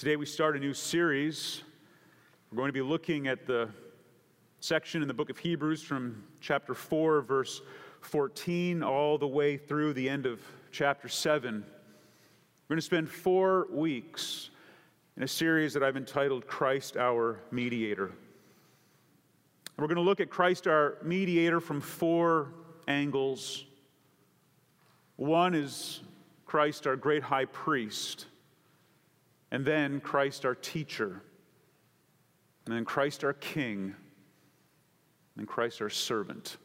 Today we start a new series. We're going to be looking at the section in the book of Hebrews from chapter 4, verse 14, all the way through the end of chapter 7. We're going to spend four weeks in a series that I've entitled Christ Our Mediator. And we're going to look at Christ our mediator from four angles. One is Christ our great high priest and then Christ our teacher, and then Christ our king, and Christ our servant.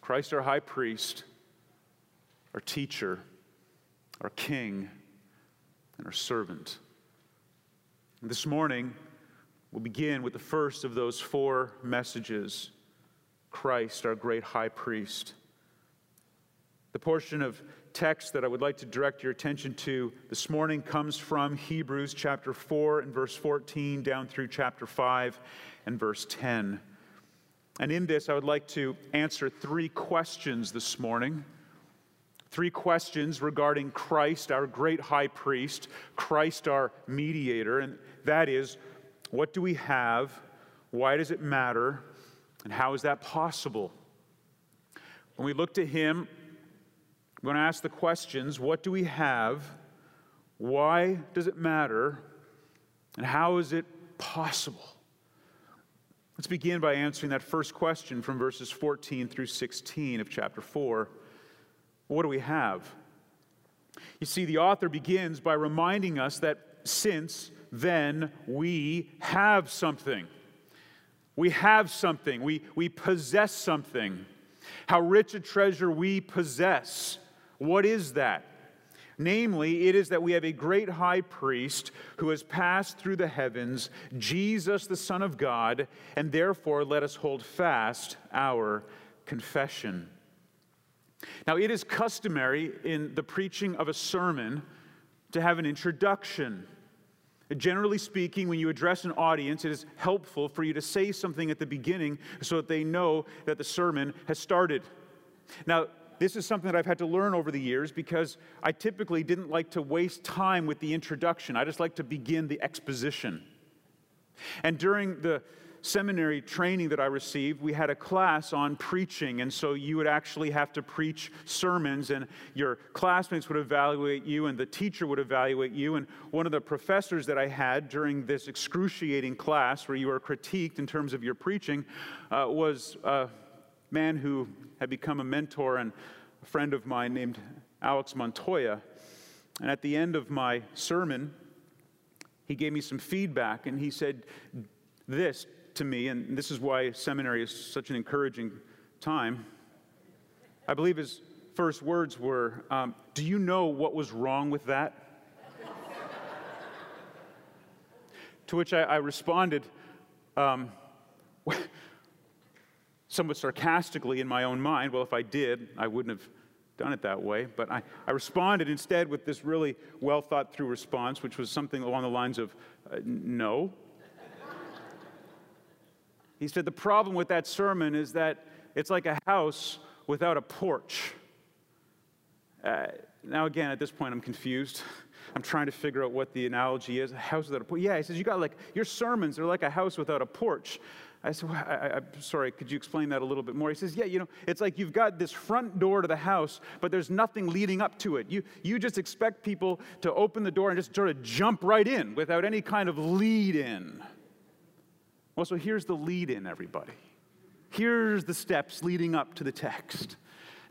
Christ our high priest, our teacher, our king, and our servant. And this morning, we'll begin with the first of those four messages Christ, our great high priest. The portion of text that I would like to direct your attention to this morning comes from Hebrews chapter 4 and verse 14 down through chapter 5 and verse 10. And in this, I would like to answer three questions this morning. Three questions regarding Christ, our great high priest, Christ, our mediator. And that is, what do we have? Why does it matter? And how is that possible? When we look to him, I'm going to ask the questions what do we have? Why does it matter? And how is it possible? Let's begin by answering that first question from verses 14 through 16 of chapter 4. What do we have? You see, the author begins by reminding us that since then we have something. We have something. We, we possess something. How rich a treasure we possess. What is that? Namely, it is that we have a great high priest who has passed through the heavens, Jesus, the Son of God, and therefore let us hold fast our confession. Now, it is customary in the preaching of a sermon to have an introduction. Generally speaking, when you address an audience, it is helpful for you to say something at the beginning so that they know that the sermon has started. Now, this is something that I've had to learn over the years because I typically didn't like to waste time with the introduction. I just like to begin the exposition. And during the seminary training that I received, we had a class on preaching. And so you would actually have to preach sermons, and your classmates would evaluate you, and the teacher would evaluate you. And one of the professors that I had during this excruciating class, where you were critiqued in terms of your preaching, uh, was. Uh, man who had become a mentor and a friend of mine named Alex Montoya. And at the end of my sermon, he gave me some feedback and he said this to me, and this is why seminary is such an encouraging time. I believe his first words were, um, Do you know what was wrong with that? to which I, I responded, um, somewhat sarcastically in my own mind, well, if I did, I wouldn't have done it that way. But I, I responded instead with this really well thought through response, which was something along the lines of, uh, no. he said, The problem with that sermon is that it's like a house without a porch. Uh, now, again, at this point, I'm confused. I'm trying to figure out what the analogy is. A house without a porch. Yeah, he says, You got like, your sermons are like a house without a porch. I said, well, I, am sorry, could you explain that a little bit more? He says, Yeah, you know, it's like you've got this front door to the house, but there's nothing leading up to it. You, you just expect people to open the door and just sort of jump right in without any kind of lead in. Well, so here's the lead in, everybody. Here's the steps leading up to the text.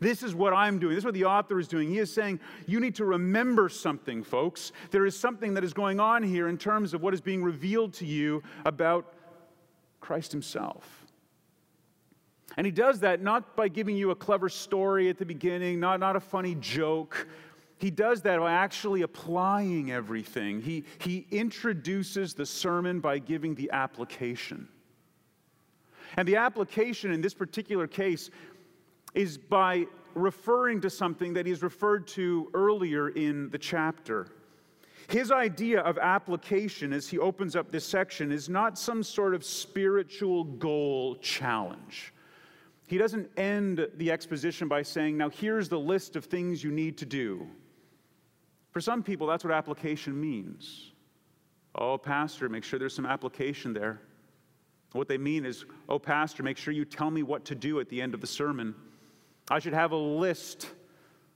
This is what I'm doing. This is what the author is doing. He is saying, You need to remember something, folks. There is something that is going on here in terms of what is being revealed to you about Christ Himself. And He does that not by giving you a clever story at the beginning, not, not a funny joke. He does that by actually applying everything. He, he introduces the sermon by giving the application. And the application in this particular case is by referring to something that he's referred to earlier in the chapter. His idea of application as he opens up this section is not some sort of spiritual goal challenge. He doesn't end the exposition by saying, Now here's the list of things you need to do. For some people, that's what application means. Oh, Pastor, make sure there's some application there. What they mean is, oh, Pastor, make sure you tell me what to do at the end of the sermon. I should have a list,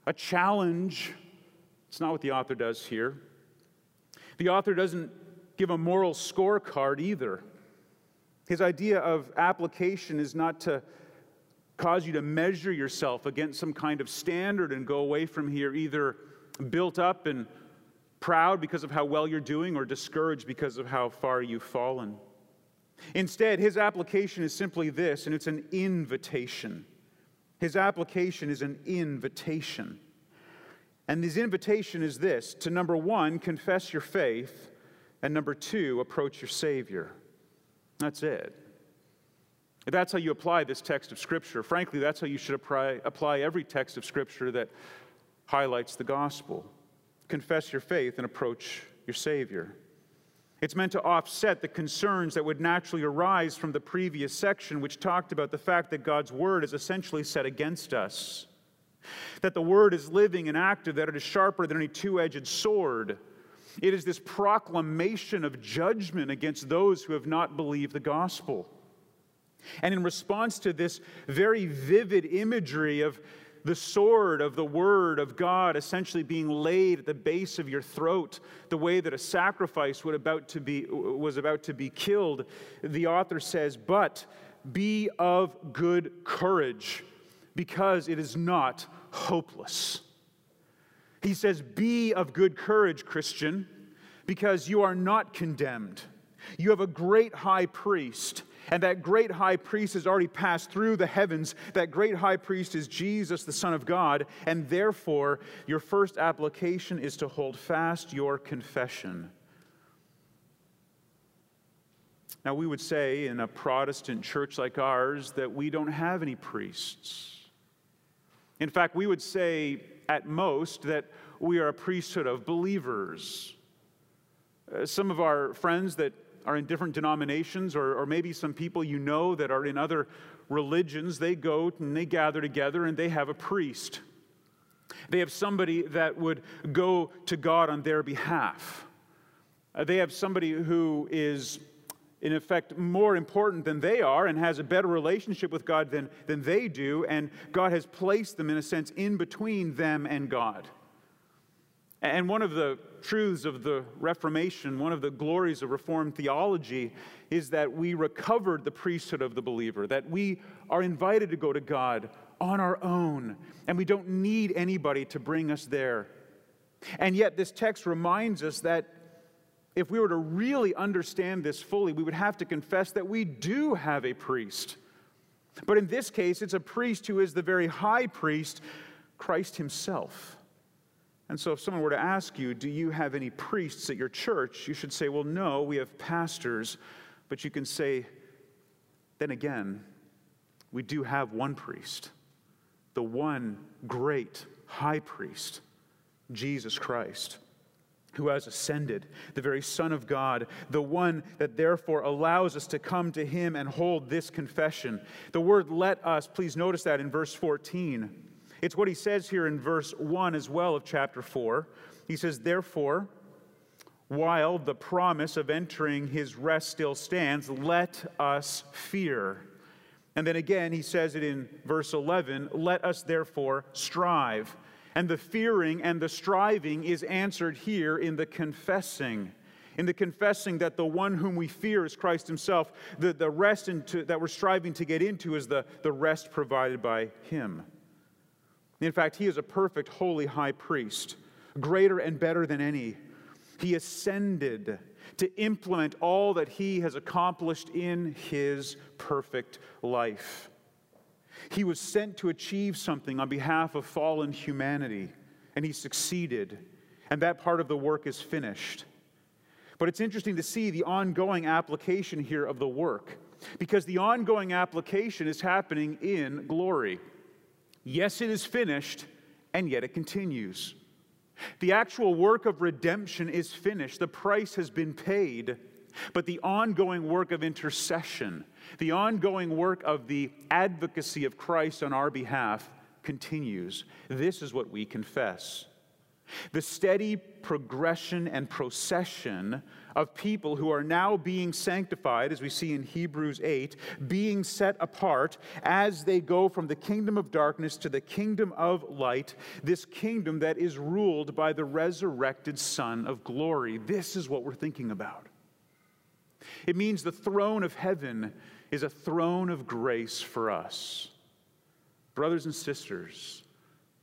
a challenge. It's not what the author does here. The author doesn't give a moral scorecard either. His idea of application is not to cause you to measure yourself against some kind of standard and go away from here either built up and proud because of how well you're doing or discouraged because of how far you've fallen. Instead, his application is simply this, and it's an invitation. His application is an invitation. And his invitation is this to number one, confess your faith, and number two, approach your Savior. That's it. That's how you apply this text of Scripture, frankly, that's how you should apply, apply every text of Scripture that highlights the gospel. Confess your faith and approach your Savior. It's meant to offset the concerns that would naturally arise from the previous section, which talked about the fact that God's word is essentially set against us, that the word is living and active, that it is sharper than any two edged sword. It is this proclamation of judgment against those who have not believed the gospel. And in response to this very vivid imagery of the sword of the word of God essentially being laid at the base of your throat, the way that a sacrifice would about to be, was about to be killed, the author says, But be of good courage, because it is not hopeless. He says, Be of good courage, Christian, because you are not condemned. You have a great high priest and that great high priest has already passed through the heavens. That great high priest is Jesus, the Son of God. And therefore, your first application is to hold fast your confession. Now, we would say in a Protestant church like ours that we don't have any priests. In fact, we would say at most that we are a priesthood of believers. Uh, some of our friends that are in different denominations, or, or maybe some people you know that are in other religions, they go and they gather together and they have a priest. They have somebody that would go to God on their behalf. Uh, they have somebody who is, in effect, more important than they are and has a better relationship with God than, than they do, and God has placed them, in a sense, in between them and God. And one of the truths of the Reformation, one of the glories of Reformed theology, is that we recovered the priesthood of the believer, that we are invited to go to God on our own, and we don't need anybody to bring us there. And yet, this text reminds us that if we were to really understand this fully, we would have to confess that we do have a priest. But in this case, it's a priest who is the very high priest, Christ Himself. And so, if someone were to ask you, Do you have any priests at your church? you should say, Well, no, we have pastors. But you can say, Then again, we do have one priest, the one great high priest, Jesus Christ, who has ascended, the very Son of God, the one that therefore allows us to come to him and hold this confession. The word let us, please notice that in verse 14. It's what he says here in verse 1 as well of chapter 4. He says, Therefore, while the promise of entering his rest still stands, let us fear. And then again, he says it in verse 11 let us therefore strive. And the fearing and the striving is answered here in the confessing. In the confessing that the one whom we fear is Christ Himself, the, the rest into, that we're striving to get into is the, the rest provided by Him. In fact, he is a perfect, holy high priest, greater and better than any. He ascended to implement all that he has accomplished in his perfect life. He was sent to achieve something on behalf of fallen humanity, and he succeeded, and that part of the work is finished. But it's interesting to see the ongoing application here of the work, because the ongoing application is happening in glory. Yes, it is finished, and yet it continues. The actual work of redemption is finished, the price has been paid, but the ongoing work of intercession, the ongoing work of the advocacy of Christ on our behalf continues. This is what we confess. the steady progression and procession of people who are now being sanctified, as we see in Hebrews 8, being set apart as they go from the kingdom of darkness to the kingdom of light, this kingdom that is ruled by the resurrected Son of glory. This is what we're thinking about. It means the throne of heaven is a throne of grace for us. Brothers and sisters,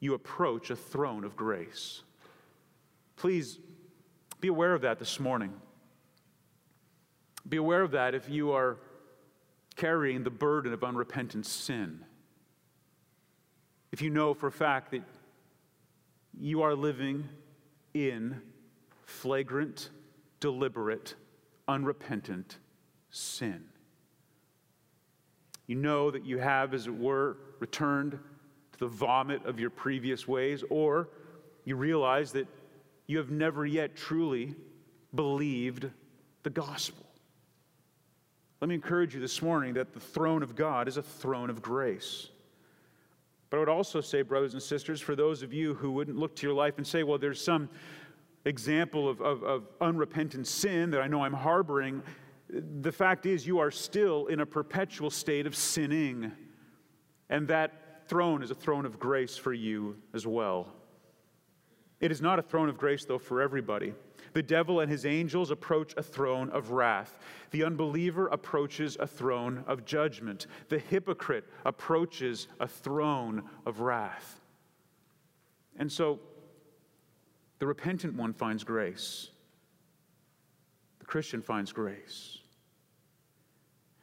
you approach a throne of grace. Please be aware of that this morning. Be aware of that if you are carrying the burden of unrepentant sin. If you know for a fact that you are living in flagrant, deliberate, unrepentant sin. You know that you have, as it were, returned to the vomit of your previous ways, or you realize that you have never yet truly believed the gospel. Let me encourage you this morning that the throne of God is a throne of grace. But I would also say, brothers and sisters, for those of you who wouldn't look to your life and say, well, there's some example of, of, of unrepentant sin that I know I'm harboring, the fact is you are still in a perpetual state of sinning. And that throne is a throne of grace for you as well. It is not a throne of grace, though, for everybody. The devil and his angels approach a throne of wrath. The unbeliever approaches a throne of judgment. The hypocrite approaches a throne of wrath. And so the repentant one finds grace, the Christian finds grace.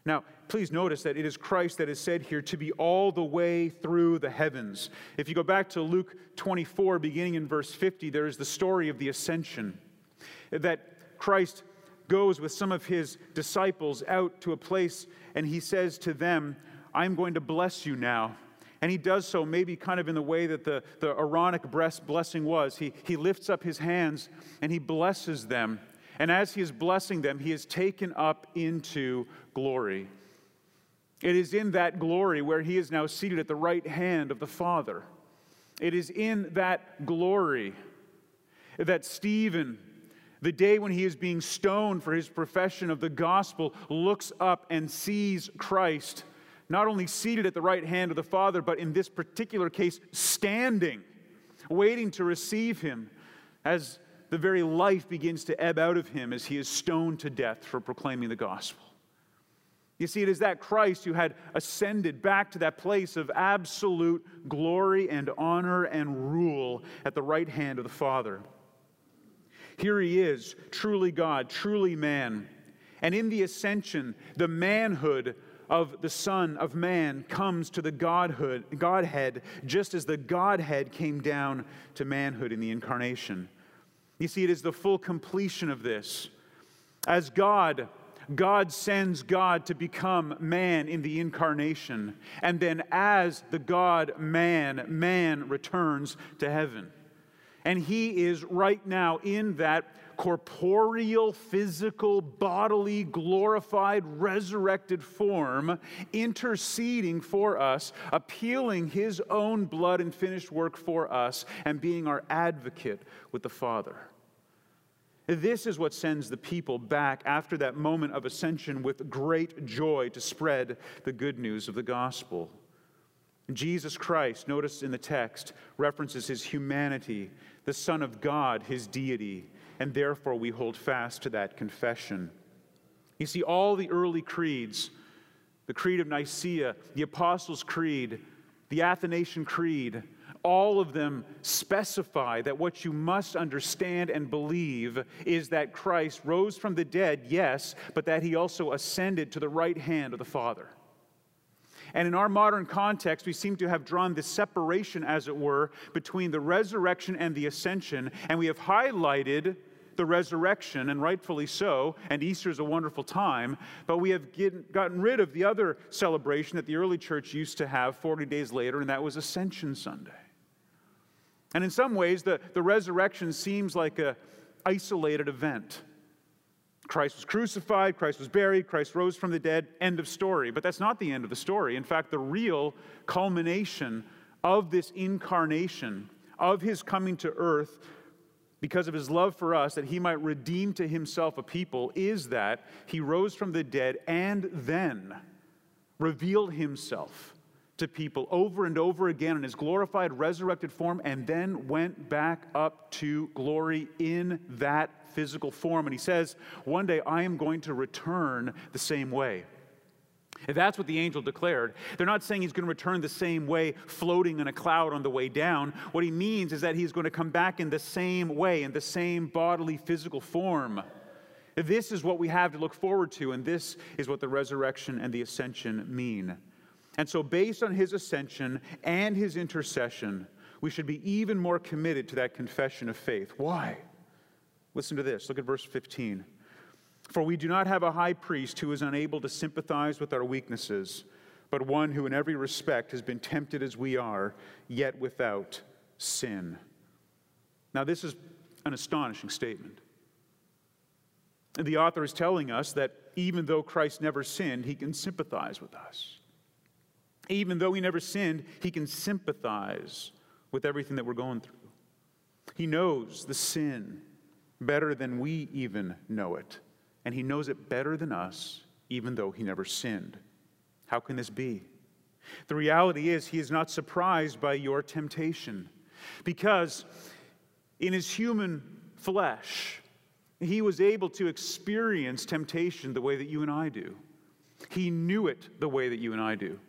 Now, please notice that it is Christ that is said here to be all the way through the heavens. If you go back to Luke 24, beginning in verse 50, there is the story of the ascension that Christ goes with some of his disciples out to a place and he says to them, I'm going to bless you now. And he does so maybe kind of in the way that the, the Aaronic blessing was. He, he lifts up his hands and he blesses them. And as he is blessing them, he is taken up into glory. It is in that glory where he is now seated at the right hand of the Father. It is in that glory that Stephen the day when he is being stoned for his profession of the gospel, looks up and sees Christ, not only seated at the right hand of the Father, but in this particular case, standing, waiting to receive him as the very life begins to ebb out of him as he is stoned to death for proclaiming the gospel. You see, it is that Christ who had ascended back to that place of absolute glory and honor and rule at the right hand of the Father. Here he is, truly God, truly man. And in the ascension, the manhood of the Son of Man comes to the Godhood, Godhead, just as the Godhead came down to manhood in the incarnation. You see, it is the full completion of this. As God, God sends God to become man in the incarnation. And then, as the God man, man returns to heaven. And he is right now in that corporeal, physical, bodily, glorified, resurrected form, interceding for us, appealing his own blood and finished work for us, and being our advocate with the Father. This is what sends the people back after that moment of ascension with great joy to spread the good news of the gospel. Jesus Christ, notice in the text, references his humanity, the Son of God, his deity, and therefore we hold fast to that confession. You see, all the early creeds, the Creed of Nicaea, the Apostles' Creed, the Athanasian Creed, all of them specify that what you must understand and believe is that Christ rose from the dead, yes, but that he also ascended to the right hand of the Father. And in our modern context, we seem to have drawn this separation, as it were, between the resurrection and the ascension, and we have highlighted the resurrection, and rightfully so, and Easter is a wonderful time, but we have get, gotten rid of the other celebration that the early church used to have 40 days later, and that was Ascension Sunday. And in some ways, the, the resurrection seems like an isolated event. Christ was crucified, Christ was buried, Christ rose from the dead, end of story. But that's not the end of the story. In fact, the real culmination of this incarnation, of his coming to earth, because of his love for us, that he might redeem to himself a people, is that he rose from the dead and then revealed himself to people over and over again in his glorified, resurrected form, and then went back up to glory in that physical form. And he says, One day I am going to return the same way. That's what the angel declared, they're not saying he's going to return the same way, floating in a cloud on the way down. What he means is that he's going to come back in the same way, in the same bodily, physical form. This is what we have to look forward to, and this is what the resurrection and the ascension mean. And so, based on his ascension and his intercession, we should be even more committed to that confession of faith. Why? Listen to this. Look at verse 15. For we do not have a high priest who is unable to sympathize with our weaknesses, but one who in every respect has been tempted as we are, yet without sin. Now, this is an astonishing statement. And the author is telling us that even though Christ never sinned, he can sympathize with us. Even though he never sinned, he can sympathize with everything that we're going through. He knows the sin better than we even know it and he knows it better than us, even though he never sinned. How can this be? The reality is, he is not surprised by your temptation because in his human flesh, he was able to experience temptation the way that you and I do. He knew it the way that you and I do.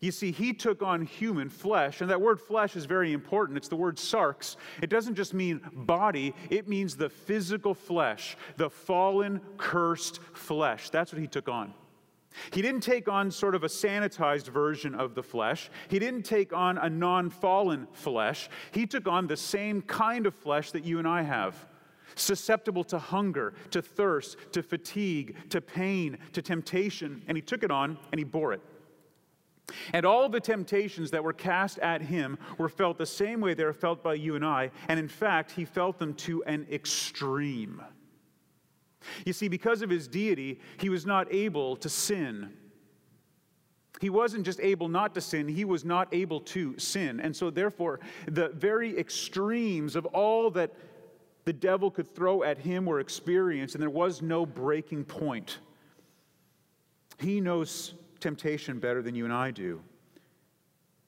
You see, he took on human flesh, and that word flesh is very important. It's the word sarx. It doesn't just mean body, it means the physical flesh, the fallen, cursed flesh. That's what he took on. He didn't take on sort of a sanitized version of the flesh. He didn't take on a non fallen flesh. He took on the same kind of flesh that you and I have susceptible to hunger, to thirst, to fatigue, to pain, to temptation. And he took it on and he bore it. And all the temptations that were cast at him were felt the same way they are felt by you and I. And in fact, he felt them to an extreme. You see, because of his deity, he was not able to sin. He wasn't just able not to sin, he was not able to sin. And so, therefore, the very extremes of all that the devil could throw at him were experienced, and there was no breaking point. He knows temptation better than you and I do.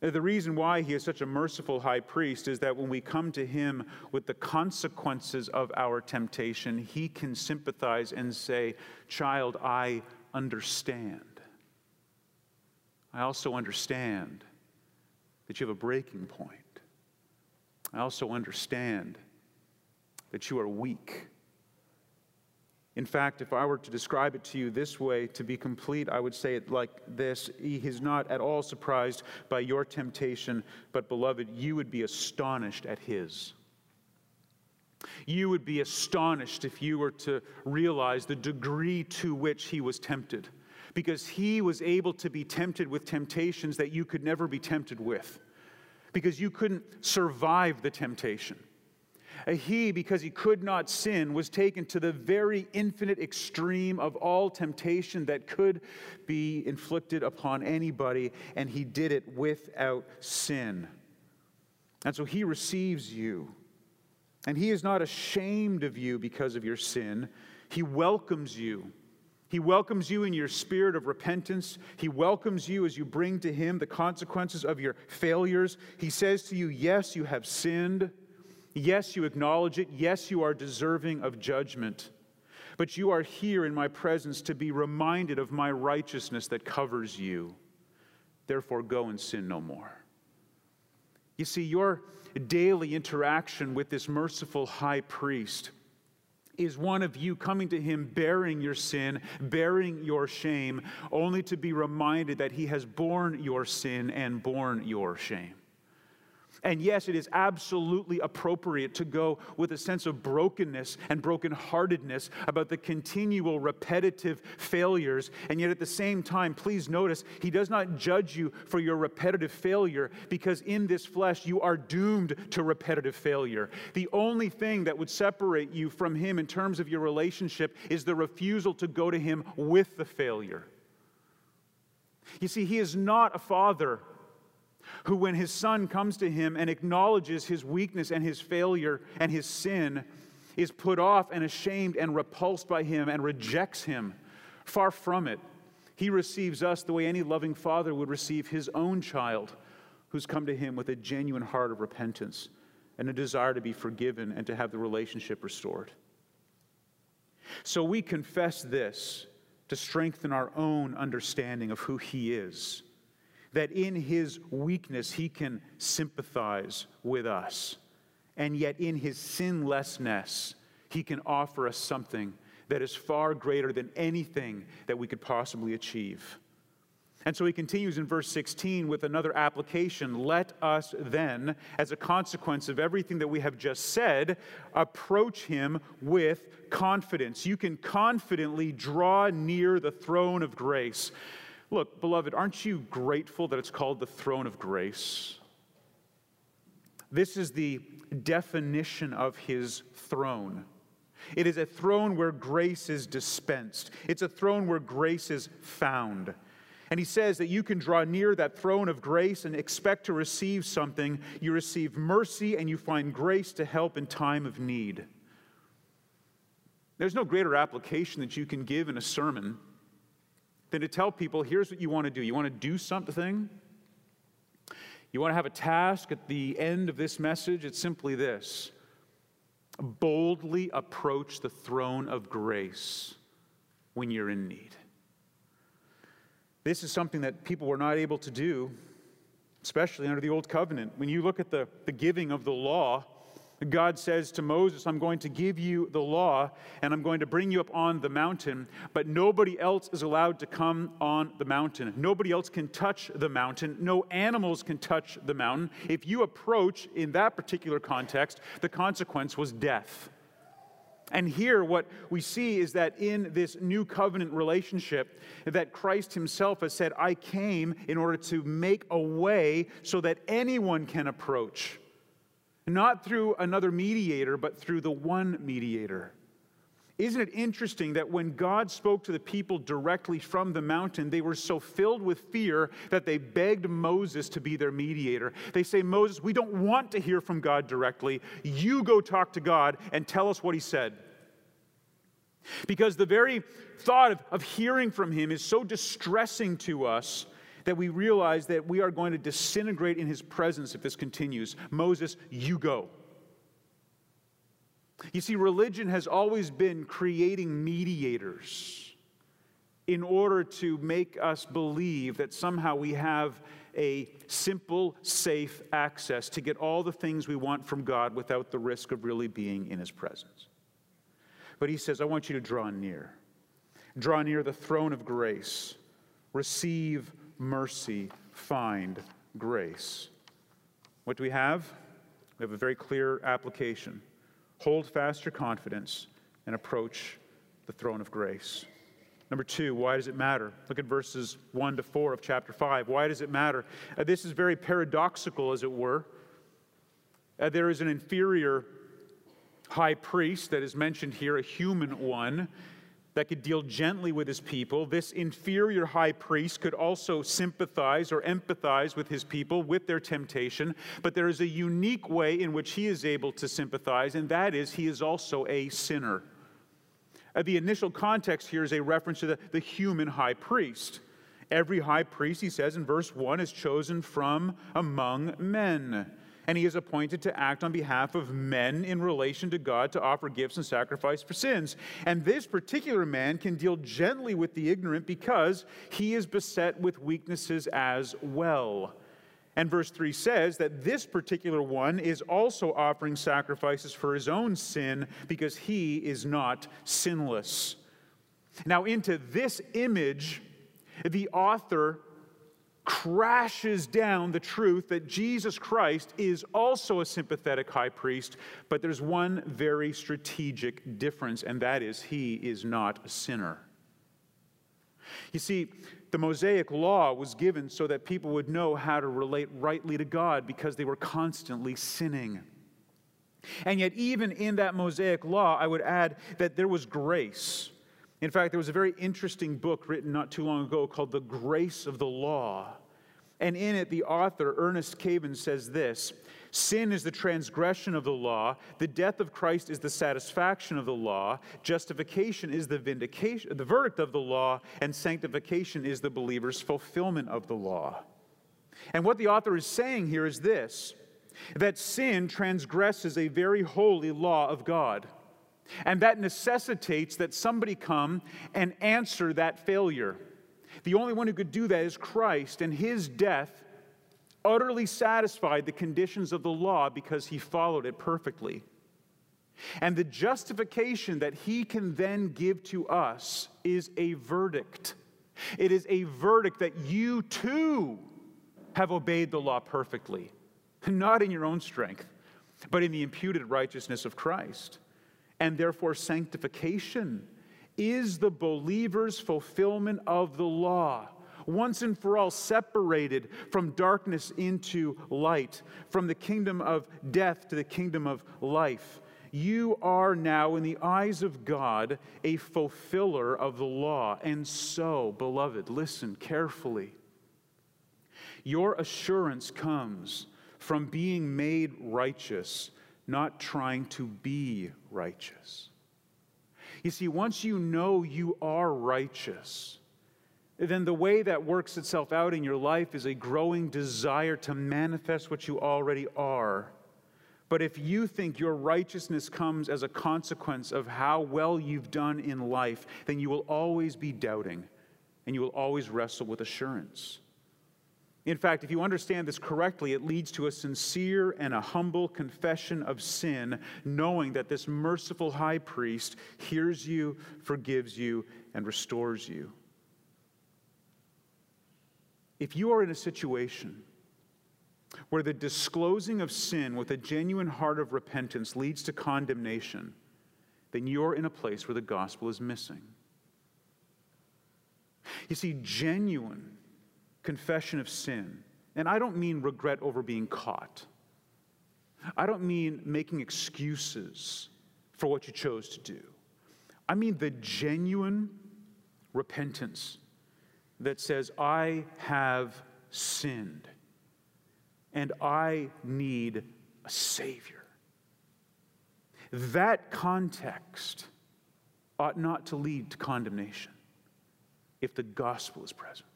The reason why he is such a merciful high priest is that when we come to him with the consequences of our temptation, he can sympathize and say, Child, I understand. I also understand that you have a breaking point. I also understand that you are weak in fact, if I were to describe it to you this way, to be complete, I would say it like this He is not at all surprised by your temptation, but beloved, you would be astonished at His. You would be astonished if you were to realize the degree to which He was tempted, because He was able to be tempted with temptations that you could never be tempted with, because you couldn't survive the temptation. He, because he could not sin, was taken to the very infinite extreme of all temptation that could be inflicted upon anybody, and he did it without sin. And so he receives you. And he is not ashamed of you because of your sin. He welcomes you. He welcomes you in your spirit of repentance. He welcomes you as you bring to him the consequences of your failures. He says to you, Yes, you have sinned. Yes, you acknowledge it. Yes, you are deserving of judgment. But you are here in my presence to be reminded of my righteousness that covers you. Therefore, go and sin no more. You see, your daily interaction with this merciful high priest is one of you coming to him bearing your sin, bearing your shame, only to be reminded that he has borne your sin and borne your shame. And yes, it is absolutely appropriate to go with a sense of brokenness and brokenheartedness about the continual repetitive failures. And yet, at the same time, please notice, He does not judge you for your repetitive failure because in this flesh you are doomed to repetitive failure. The only thing that would separate you from Him in terms of your relationship is the refusal to go to Him with the failure. You see, He is not a father who, when his son comes to him and acknowledges his weakness and his failure and his sin, is put off and ashamed and repulsed by him and rejects him. Far from it. He receives us the way any loving father would receive his own child who's come to him with a genuine heart of repentance and a desire to be forgiven and to have the relationship restored. So we confess this to strengthen our own understanding of who he is that in his weakness he can sympathize with us. And yet, in his sinlessness, he can offer us something that is far greater than anything that we could possibly achieve. And so he continues in verse 16 with another application. Let us then, as a consequence of everything that we have just said, approach him with confidence. You can confidently draw near the throne of grace Look, beloved, aren't you grateful that it's called the throne of grace? This is the definition of his throne. It is a throne where grace is dispensed, it's a throne where grace is found. And he says that you can draw near that throne of grace and expect to receive something. You receive mercy and you find grace to help in time of need. There's no greater application that you can give in a sermon than to tell people here's what you want to do. You want to do something? You want to have a task at the end of this message? It's simply this boldly approach the throne of grace when you're in need. This is something that people were not able to do, especially under the Old Covenant. When you look at the, the giving of the law, God says to Moses, I'm going to give you the law and I'm going to bring you up on the mountain, but nobody else is allowed to come on the mountain. Nobody else can touch the mountain. No animals can touch the mountain. If you approach in that particular context, the consequence was death. And here, what we see is that in this new covenant relationship, that Christ himself has said, I came in order to make a way so that anyone can approach not through another mediator, but through the one mediator. Isn't it interesting that when God spoke to the people directly from the mountain, they were so filled with fear that they begged Moses to be their mediator? They say, Moses, we don't want to hear from God directly. You go talk to God and tell us what he said. Because the very thought of, of hearing from him is so distressing to us that we realize that we are going to disintegrate in his presence if this continues. Moses, you go. You see, religion has always been creating mediators in order to make us believe that somehow we have a simple, safe access to get all the things we want from God without the risk of really being in his presence. But he says, I want you to draw near. Draw near the throne of grace. Receive mercy, find grace. What do we have? We have a very clear application. Hold fast your confidence and approach the throne of grace. Number two, why does it matter? Look at verses 1 to 4 of chapter 5. Why does it matter? Uh, this is very paradoxical, as it were. Uh, there is an inferior high priest that is mentioned here, a human one, that could deal gently with his people. This inferior high priest could also sympathize or empathize with his people, with their temptation. But there is a unique way in which he is able to sympathize, and that is he is also a sinner. Uh, the initial context here is a reference to the, the human high priest. Every high priest, he says in verse 1, is chosen from among men and he is appointed to act on behalf of men in relation to God to offer gifts and sacrifice for sins. And this particular man can deal gently with the ignorant because he is beset with weaknesses as well. And verse 3 says that this particular one is also offering sacrifices for his own sin because he is not sinless. Now, into this image, the author crashes down the truth that Jesus Christ is also a sympathetic high priest, but there's one very strategic difference, and that is he is not a sinner. You see, the Mosaic law was given so that people would know how to relate rightly to God because they were constantly sinning. And yet, even in that Mosaic law, I would add that there was grace. In fact, there was a very interesting book written not too long ago called The Grace of the Law. And in it, the author, Ernest Kevan, says this Sin is the transgression of the law. The death of Christ is the satisfaction of the law. Justification is the vindication, the verdict of the law, and sanctification is the believer's fulfillment of the law. And what the author is saying here is this that sin transgresses a very holy law of God. And that necessitates that somebody come and answer that failure. The only one who could do that is Christ, and his death utterly satisfied the conditions of the law because he followed it perfectly. And the justification that he can then give to us is a verdict. It is a verdict that you too have obeyed the law perfectly, not in your own strength, but in the imputed righteousness of Christ. And therefore, sanctification is the believer's fulfillment of the law once and for all separated from darkness into light, from the kingdom of death to the kingdom of life. You are now, in the eyes of God, a fulfiller of the law. And so, beloved, listen carefully. Your assurance comes from being made righteous, not trying to be righteous. You see, once you know you are righteous, then the way that works itself out in your life is a growing desire to manifest what you already are. But if you think your righteousness comes as a consequence of how well you've done in life, then you will always be doubting and you will always wrestle with assurance. In fact, if you understand this correctly, it leads to a sincere and a humble confession of sin, knowing that this merciful high priest hears you, forgives you, and restores you. If you are in a situation where the disclosing of sin with a genuine heart of repentance leads to condemnation, then you're in a place where the gospel is missing. You see, genuine confession of sin, and I don't mean regret over being caught, I don't mean making excuses for what you chose to do. I mean the genuine repentance that says, I have sinned and I need a Savior. That context ought not to lead to condemnation if the gospel is present.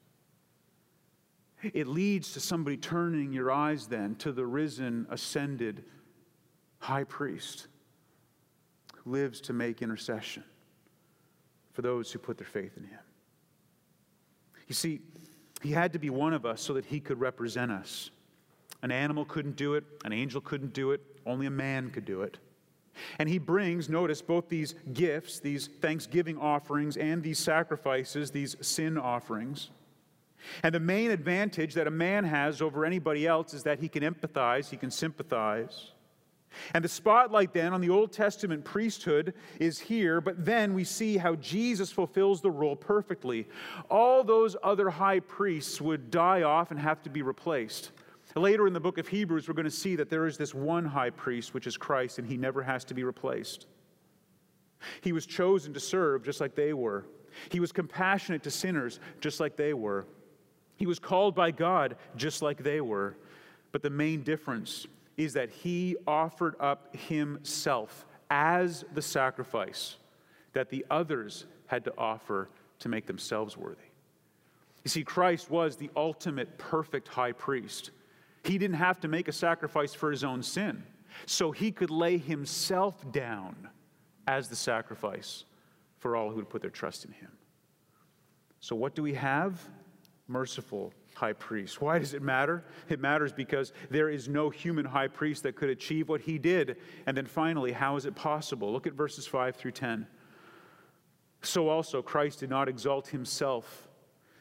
It leads to somebody turning your eyes then to the risen, ascended high priest who lives to make intercession for those who put their faith in him. You see, he had to be one of us so that he could represent us. An animal couldn't do it, an angel couldn't do it, only a man could do it. And he brings, notice, both these gifts, these thanksgiving offerings, and these sacrifices, these sin offerings. And the main advantage that a man has over anybody else is that he can empathize, he can sympathize. And the spotlight then on the Old Testament priesthood is here, but then we see how Jesus fulfills the role perfectly. All those other high priests would die off and have to be replaced. Later in the book of Hebrews, we're going to see that there is this one high priest, which is Christ, and he never has to be replaced. He was chosen to serve just like they were. He was compassionate to sinners just like they were. He was called by God just like they were. But the main difference is that he offered up himself as the sacrifice that the others had to offer to make themselves worthy. You see, Christ was the ultimate perfect high priest. He didn't have to make a sacrifice for his own sin, so he could lay himself down as the sacrifice for all who would put their trust in him. So, what do we have? Merciful high priest. Why does it matter? It matters because there is no human high priest that could achieve what he did. And then finally, how is it possible? Look at verses 5 through 10. So also, Christ did not exalt himself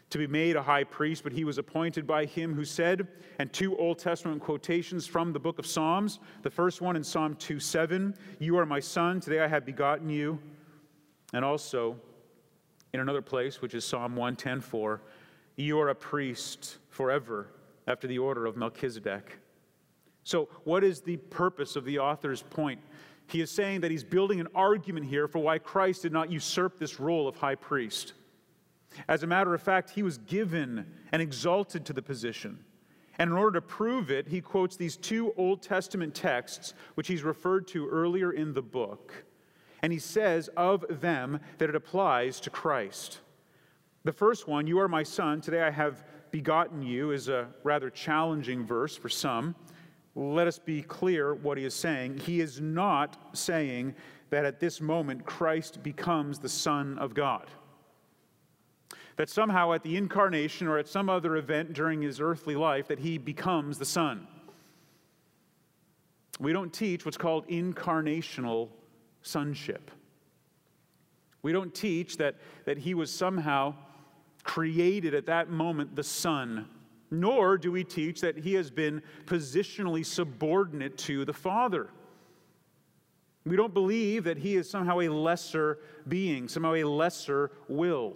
to be made a high priest, but he was appointed by him who said, and two Old Testament quotations from the book of Psalms. The first one in Psalm 2 7, You are my son, today I have begotten you. And also in another place, which is Psalm 110 4, you are a priest forever after the order of Melchizedek. So, what is the purpose of the author's point? He is saying that he's building an argument here for why Christ did not usurp this role of high priest. As a matter of fact, he was given and exalted to the position. And in order to prove it, he quotes these two Old Testament texts, which he's referred to earlier in the book. And he says of them that it applies to Christ. The first one, You are my son, today I have begotten you, is a rather challenging verse for some. Let us be clear what he is saying. He is not saying that at this moment Christ becomes the Son of God that somehow at the incarnation or at some other event during his earthly life that he becomes the son we don't teach what's called incarnational sonship we don't teach that, that he was somehow created at that moment the son nor do we teach that he has been positionally subordinate to the father we don't believe that he is somehow a lesser being somehow a lesser will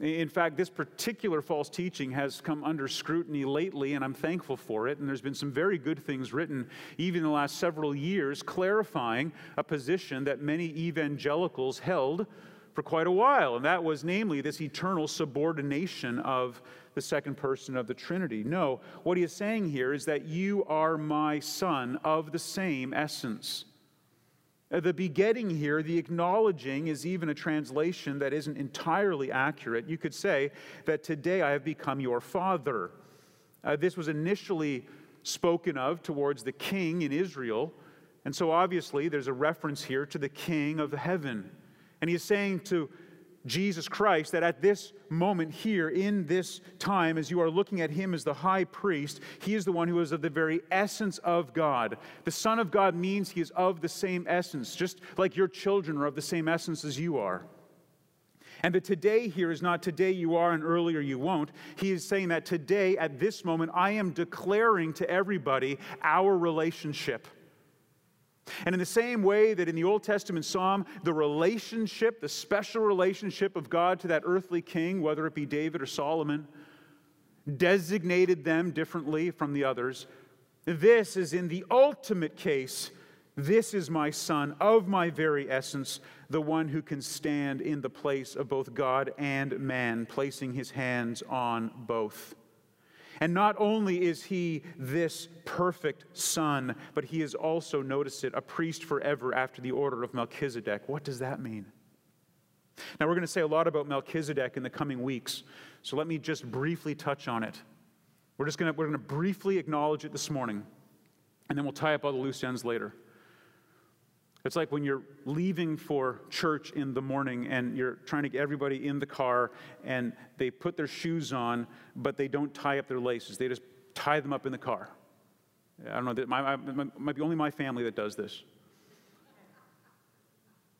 in fact, this particular false teaching has come under scrutiny lately, and I'm thankful for it. And there's been some very good things written, even in the last several years, clarifying a position that many evangelicals held for quite a while. And that was, namely, this eternal subordination of the second person of the Trinity. No, what he is saying here is that you are my son of the same essence. The begetting here, the acknowledging, is even a translation that isn't entirely accurate. You could say that today I have become your father. Uh, this was initially spoken of towards the king in Israel. And so obviously there's a reference here to the king of heaven. And he is saying to Jesus Christ, that at this moment here, in this time, as you are looking at him as the high priest, he is the one who is of the very essence of God. The Son of God means he is of the same essence, just like your children are of the same essence as you are. And the today here is not today you are and earlier you won't. He is saying that today, at this moment, I am declaring to everybody our relationship. And in the same way that in the Old Testament psalm, the relationship, the special relationship of God to that earthly king, whether it be David or Solomon, designated them differently from the others, this is in the ultimate case. This is my son of my very essence, the one who can stand in the place of both God and man, placing his hands on both. And not only is he this perfect son, but he is also, notice it, a priest forever after the order of Melchizedek. What does that mean? Now, we're going to say a lot about Melchizedek in the coming weeks, so let me just briefly touch on it. We're just going to, we're going to briefly acknowledge it this morning, and then we'll tie up all the loose ends later. It's like when you're leaving for church in the morning and you're trying to get everybody in the car and they put their shoes on, but they don't tie up their laces. They just tie them up in the car. I don't know, might, might be only my family that does this.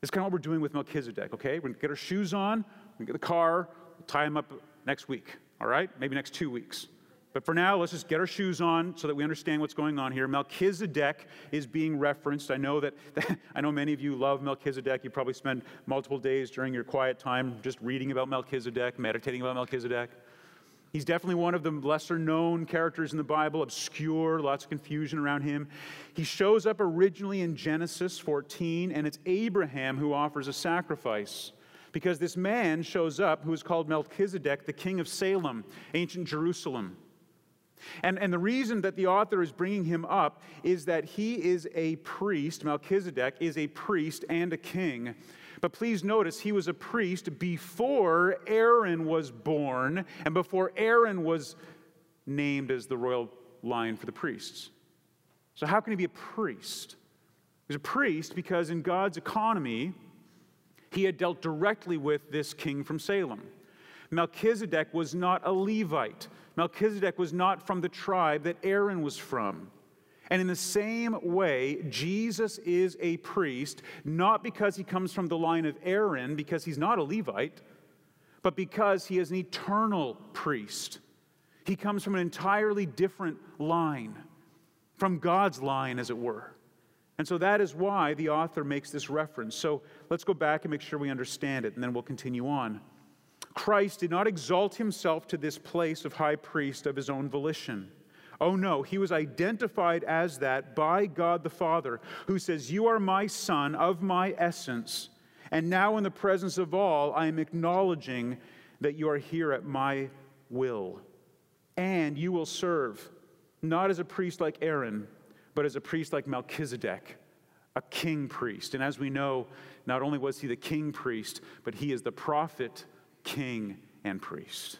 It's kind of what we're doing with Melchizedek, okay? We're going to get our shoes on, we get the car, we'll tie them up next week, all right? Maybe next two weeks. But for now, let's just get our shoes on so that we understand what's going on here. Melchizedek is being referenced. I know that, I know many of you love Melchizedek. You probably spend multiple days during your quiet time just reading about Melchizedek, meditating about Melchizedek. He's definitely one of the lesser known characters in the Bible, obscure, lots of confusion around him. He shows up originally in Genesis 14, and it's Abraham who offers a sacrifice because this man shows up who is called Melchizedek, the king of Salem, ancient Jerusalem. And, and the reason that the author is bringing him up is that he is a priest, Melchizedek is a priest and a king. But please notice, he was a priest before Aaron was born and before Aaron was named as the royal line for the priests. So, how can he be a priest? He's a priest because in God's economy, he had dealt directly with this king from Salem. Melchizedek was not a Levite. Melchizedek was not from the tribe that Aaron was from. And in the same way, Jesus is a priest, not because he comes from the line of Aaron, because he's not a Levite, but because he is an eternal priest. He comes from an entirely different line, from God's line, as it were. And so that is why the author makes this reference. So let's go back and make sure we understand it, and then we'll continue on. Christ did not exalt himself to this place of high priest of his own volition. Oh no, he was identified as that by God the Father, who says, You are my son of my essence. And now, in the presence of all, I am acknowledging that you are here at my will. And you will serve not as a priest like Aaron, but as a priest like Melchizedek, a king priest. And as we know, not only was he the king priest, but he is the prophet, king, and priest.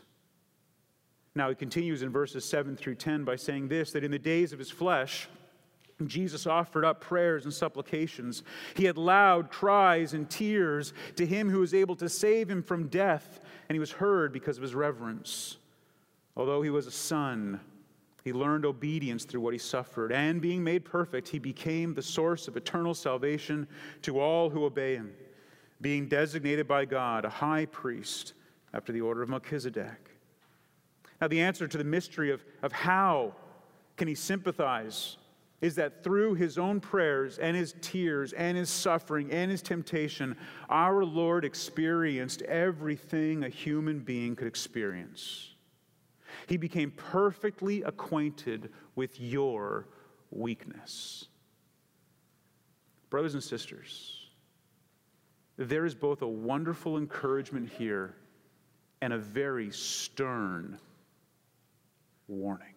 Now, he continues in verses 7 through 10 by saying this that in the days of his flesh, Jesus offered up prayers and supplications. He had loud cries and tears to him who was able to save him from death, and he was heard because of his reverence. Although he was a son, he learned obedience through what he suffered, and being made perfect, he became the source of eternal salvation to all who obey him, being designated by God a high priest after the order of Melchizedek. Now, the answer to the mystery of, of how can he sympathize is that through his own prayers and his tears and his suffering and his temptation, our Lord experienced everything a human being could experience. He became perfectly acquainted with your weakness. Brothers and sisters, there is both a wonderful encouragement here and a very stern warning.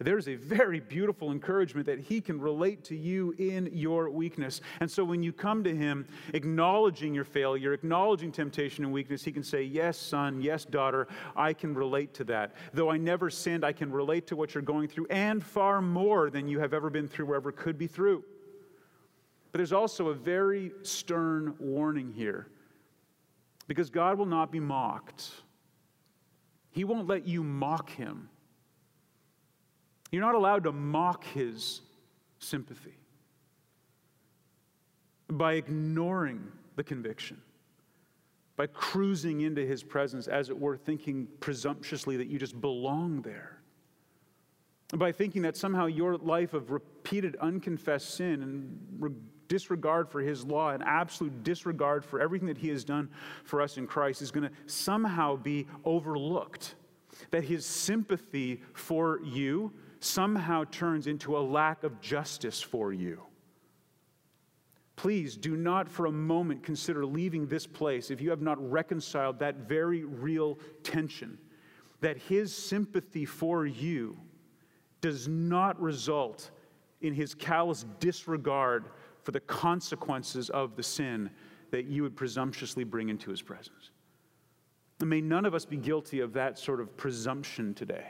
There's a very beautiful encouragement that he can relate to you in your weakness. And so when you come to him acknowledging your failure, acknowledging temptation and weakness, he can say, Yes, son, yes, daughter, I can relate to that. Though I never sinned, I can relate to what you're going through and far more than you have ever been through or ever could be through. But there's also a very stern warning here because God will not be mocked, He won't let you mock Him. You're not allowed to mock his sympathy by ignoring the conviction, by cruising into his presence, as it were, thinking presumptuously that you just belong there, by thinking that somehow your life of repeated unconfessed sin and disregard for his law and absolute disregard for everything that he has done for us in Christ is going to somehow be overlooked. That his sympathy for you somehow turns into a lack of justice for you. Please do not for a moment consider leaving this place if you have not reconciled that very real tension that his sympathy for you does not result in his callous disregard for the consequences of the sin that you would presumptuously bring into his presence. And may none of us be guilty of that sort of presumption today.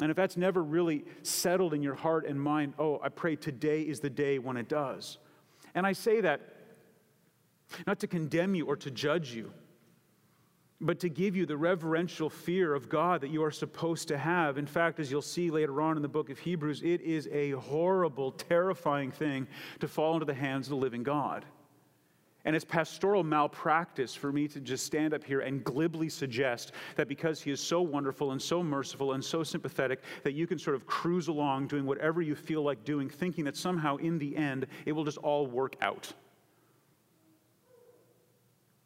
And if that's never really settled in your heart and mind, oh, I pray today is the day when it does. And I say that not to condemn you or to judge you, but to give you the reverential fear of God that you are supposed to have. In fact, as you'll see later on in the book of Hebrews, it is a horrible, terrifying thing to fall into the hands of the living God. And it's pastoral malpractice for me to just stand up here and glibly suggest that because he is so wonderful and so merciful and so sympathetic, that you can sort of cruise along doing whatever you feel like doing, thinking that somehow in the end it will just all work out.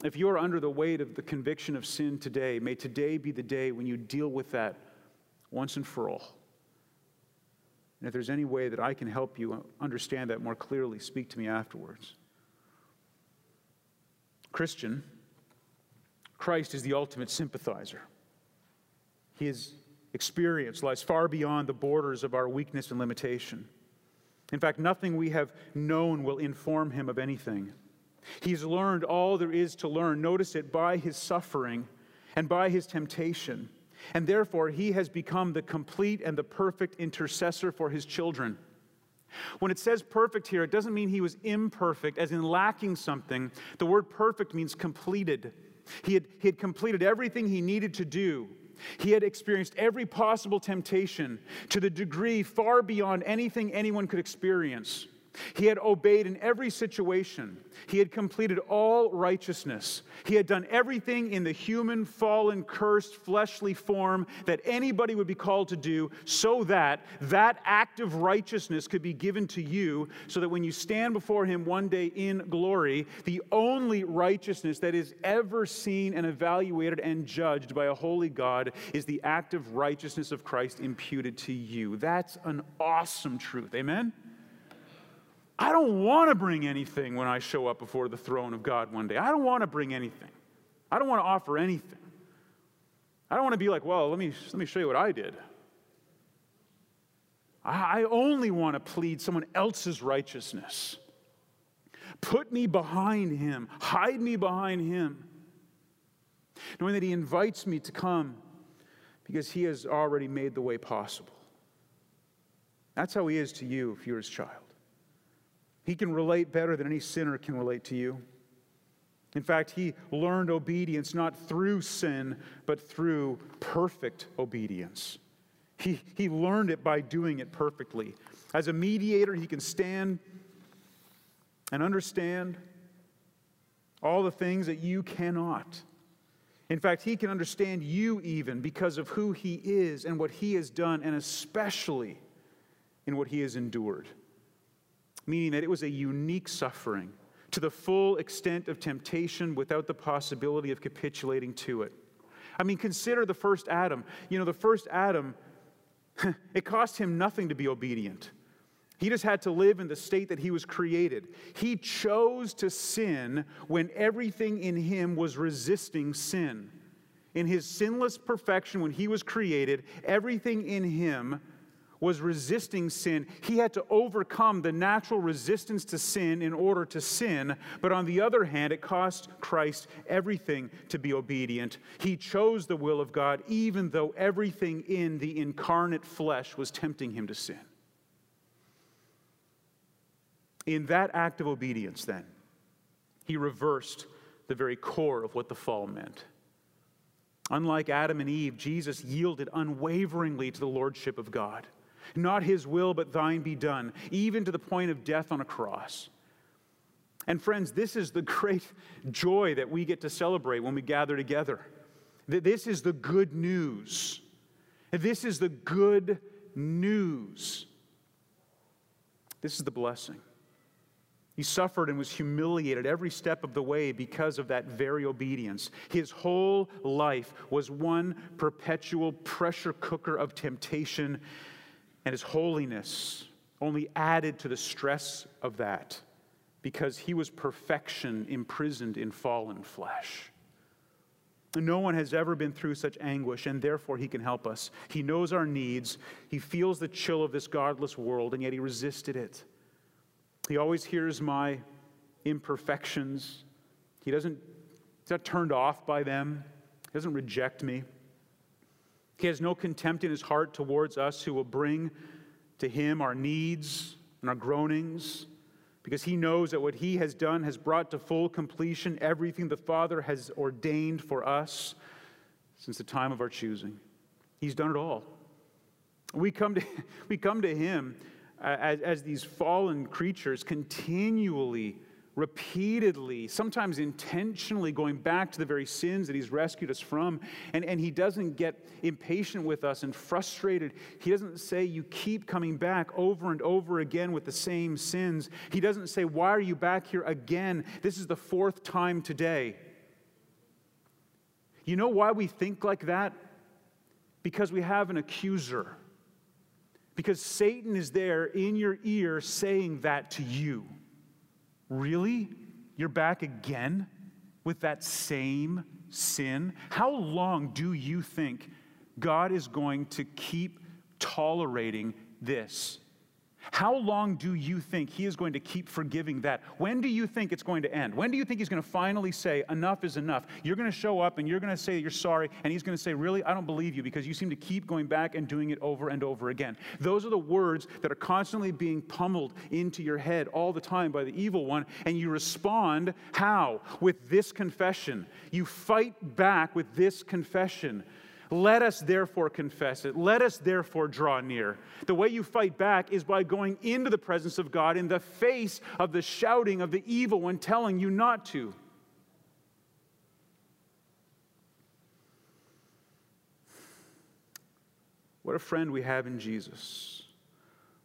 If you are under the weight of the conviction of sin today, may today be the day when you deal with that once and for all. And if there's any way that I can help you understand that more clearly, speak to me afterwards. Christian, Christ is the ultimate sympathizer. His experience lies far beyond the borders of our weakness and limitation. In fact, nothing we have known will inform him of anything. He's learned all there is to learn. Notice it by his suffering and by his temptation. And therefore, he has become the complete and the perfect intercessor for his children. When it says perfect here, it doesn't mean he was imperfect, as in lacking something. The word perfect means completed. He had, he had completed everything he needed to do. He had experienced every possible temptation to the degree far beyond anything anyone could experience. He had obeyed in every situation. He had completed all righteousness. He had done everything in the human, fallen, cursed, fleshly form that anybody would be called to do, so that that act of righteousness could be given to you, so that when you stand before Him one day in glory, the only righteousness that is ever seen and evaluated and judged by a holy God is the act of righteousness of Christ imputed to you. That's an awesome truth. Amen? I don't want to bring anything when I show up before the throne of God one day. I don't want to bring anything. I don't want to offer anything. I don't want to be like, well, let me, let me show you what I did. I only want to plead someone else's righteousness. Put me behind him, hide me behind him, knowing that he invites me to come because he has already made the way possible. That's how he is to you if you're his child. He can relate better than any sinner can relate to you. In fact, he learned obedience not through sin, but through perfect obedience. He, he learned it by doing it perfectly. As a mediator, he can stand and understand all the things that you cannot. In fact, he can understand you even because of who he is and what he has done, and especially in what he has endured. Meaning that it was a unique suffering to the full extent of temptation without the possibility of capitulating to it. I mean, consider the first Adam. You know, the first Adam, it cost him nothing to be obedient. He just had to live in the state that he was created. He chose to sin when everything in him was resisting sin. In his sinless perfection, when he was created, everything in him was resisting sin. He had to overcome the natural resistance to sin in order to sin. But on the other hand, it cost Christ everything to be obedient. He chose the will of God, even though everything in the incarnate flesh was tempting him to sin. In that act of obedience, then, he reversed the very core of what the fall meant. Unlike Adam and Eve, Jesus yielded unwaveringly to the lordship of God. Not his will, but thine be done, even to the point of death on a cross. And friends, this is the great joy that we get to celebrate when we gather together. This is the good news. This is the good news. This is the blessing. He suffered and was humiliated every step of the way because of that very obedience. His whole life was one perpetual pressure cooker of temptation and his holiness only added to the stress of that because he was perfection imprisoned in fallen flesh. No one has ever been through such anguish, and therefore he can help us. He knows our needs. He feels the chill of this godless world, and yet he resisted it. He always hears my imperfections. He doesn't, he's not turned off by them. He doesn't reject me. He has no contempt in his heart towards us who will bring to him our needs and our groanings because he knows that what he has done has brought to full completion everything the Father has ordained for us since the time of our choosing. He's done it all. We come to, we come to him as, as these fallen creatures continually repeatedly, sometimes intentionally going back to the very sins that He's rescued us from. And, and He doesn't get impatient with us and frustrated. He doesn't say, You keep coming back over and over again with the same sins. He doesn't say, Why are you back here again? This is the fourth time today. You know why we think like that? Because we have an accuser. Because Satan is there in your ear saying that to you. Really? You're back again with that same sin? How long do you think God is going to keep tolerating this? How long do you think he is going to keep forgiving that? When do you think it's going to end? When do you think he's going to finally say, enough is enough? You're going to show up and you're going to say you're sorry, and he's going to say, really, I don't believe you because you seem to keep going back and doing it over and over again. Those are the words that are constantly being pummeled into your head all the time by the evil one, and you respond how? With this confession. You fight back with this confession. Let us therefore confess it. Let us therefore draw near. The way you fight back is by going into the presence of God in the face of the shouting of the evil one telling you not to. What a friend we have in Jesus.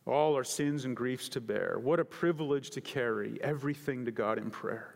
All our sins and griefs to bear. What a privilege to carry everything to God in prayer.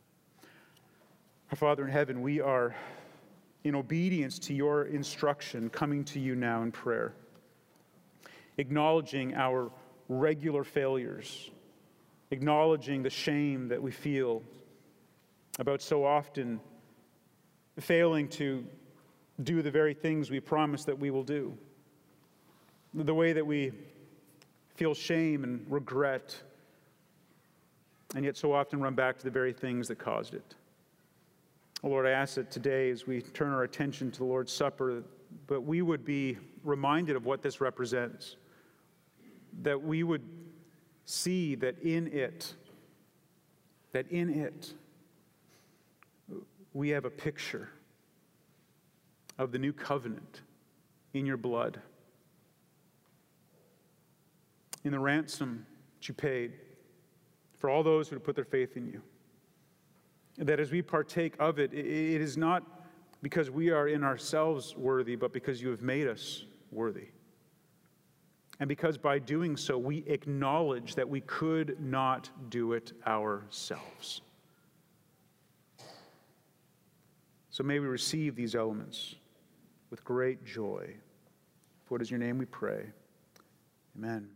Our Father in heaven, we are in obedience to your instruction coming to you now in prayer, acknowledging our regular failures, acknowledging the shame that we feel about so often failing to do the very things we promise that we will do. The way that we feel shame and regret, and yet so often run back to the very things that caused it. Lord, I ask that today, as we turn our attention to the Lord's Supper, but we would be reminded of what this represents, that we would see that in it, that in it, we have a picture of the new covenant in your blood, in the ransom that you paid for all those who put their faith in you. That as we partake of it, it is not because we are in ourselves worthy, but because you have made us worthy. And because by doing so, we acknowledge that we could not do it ourselves. So may we receive these elements with great joy. For it is your name we pray. Amen.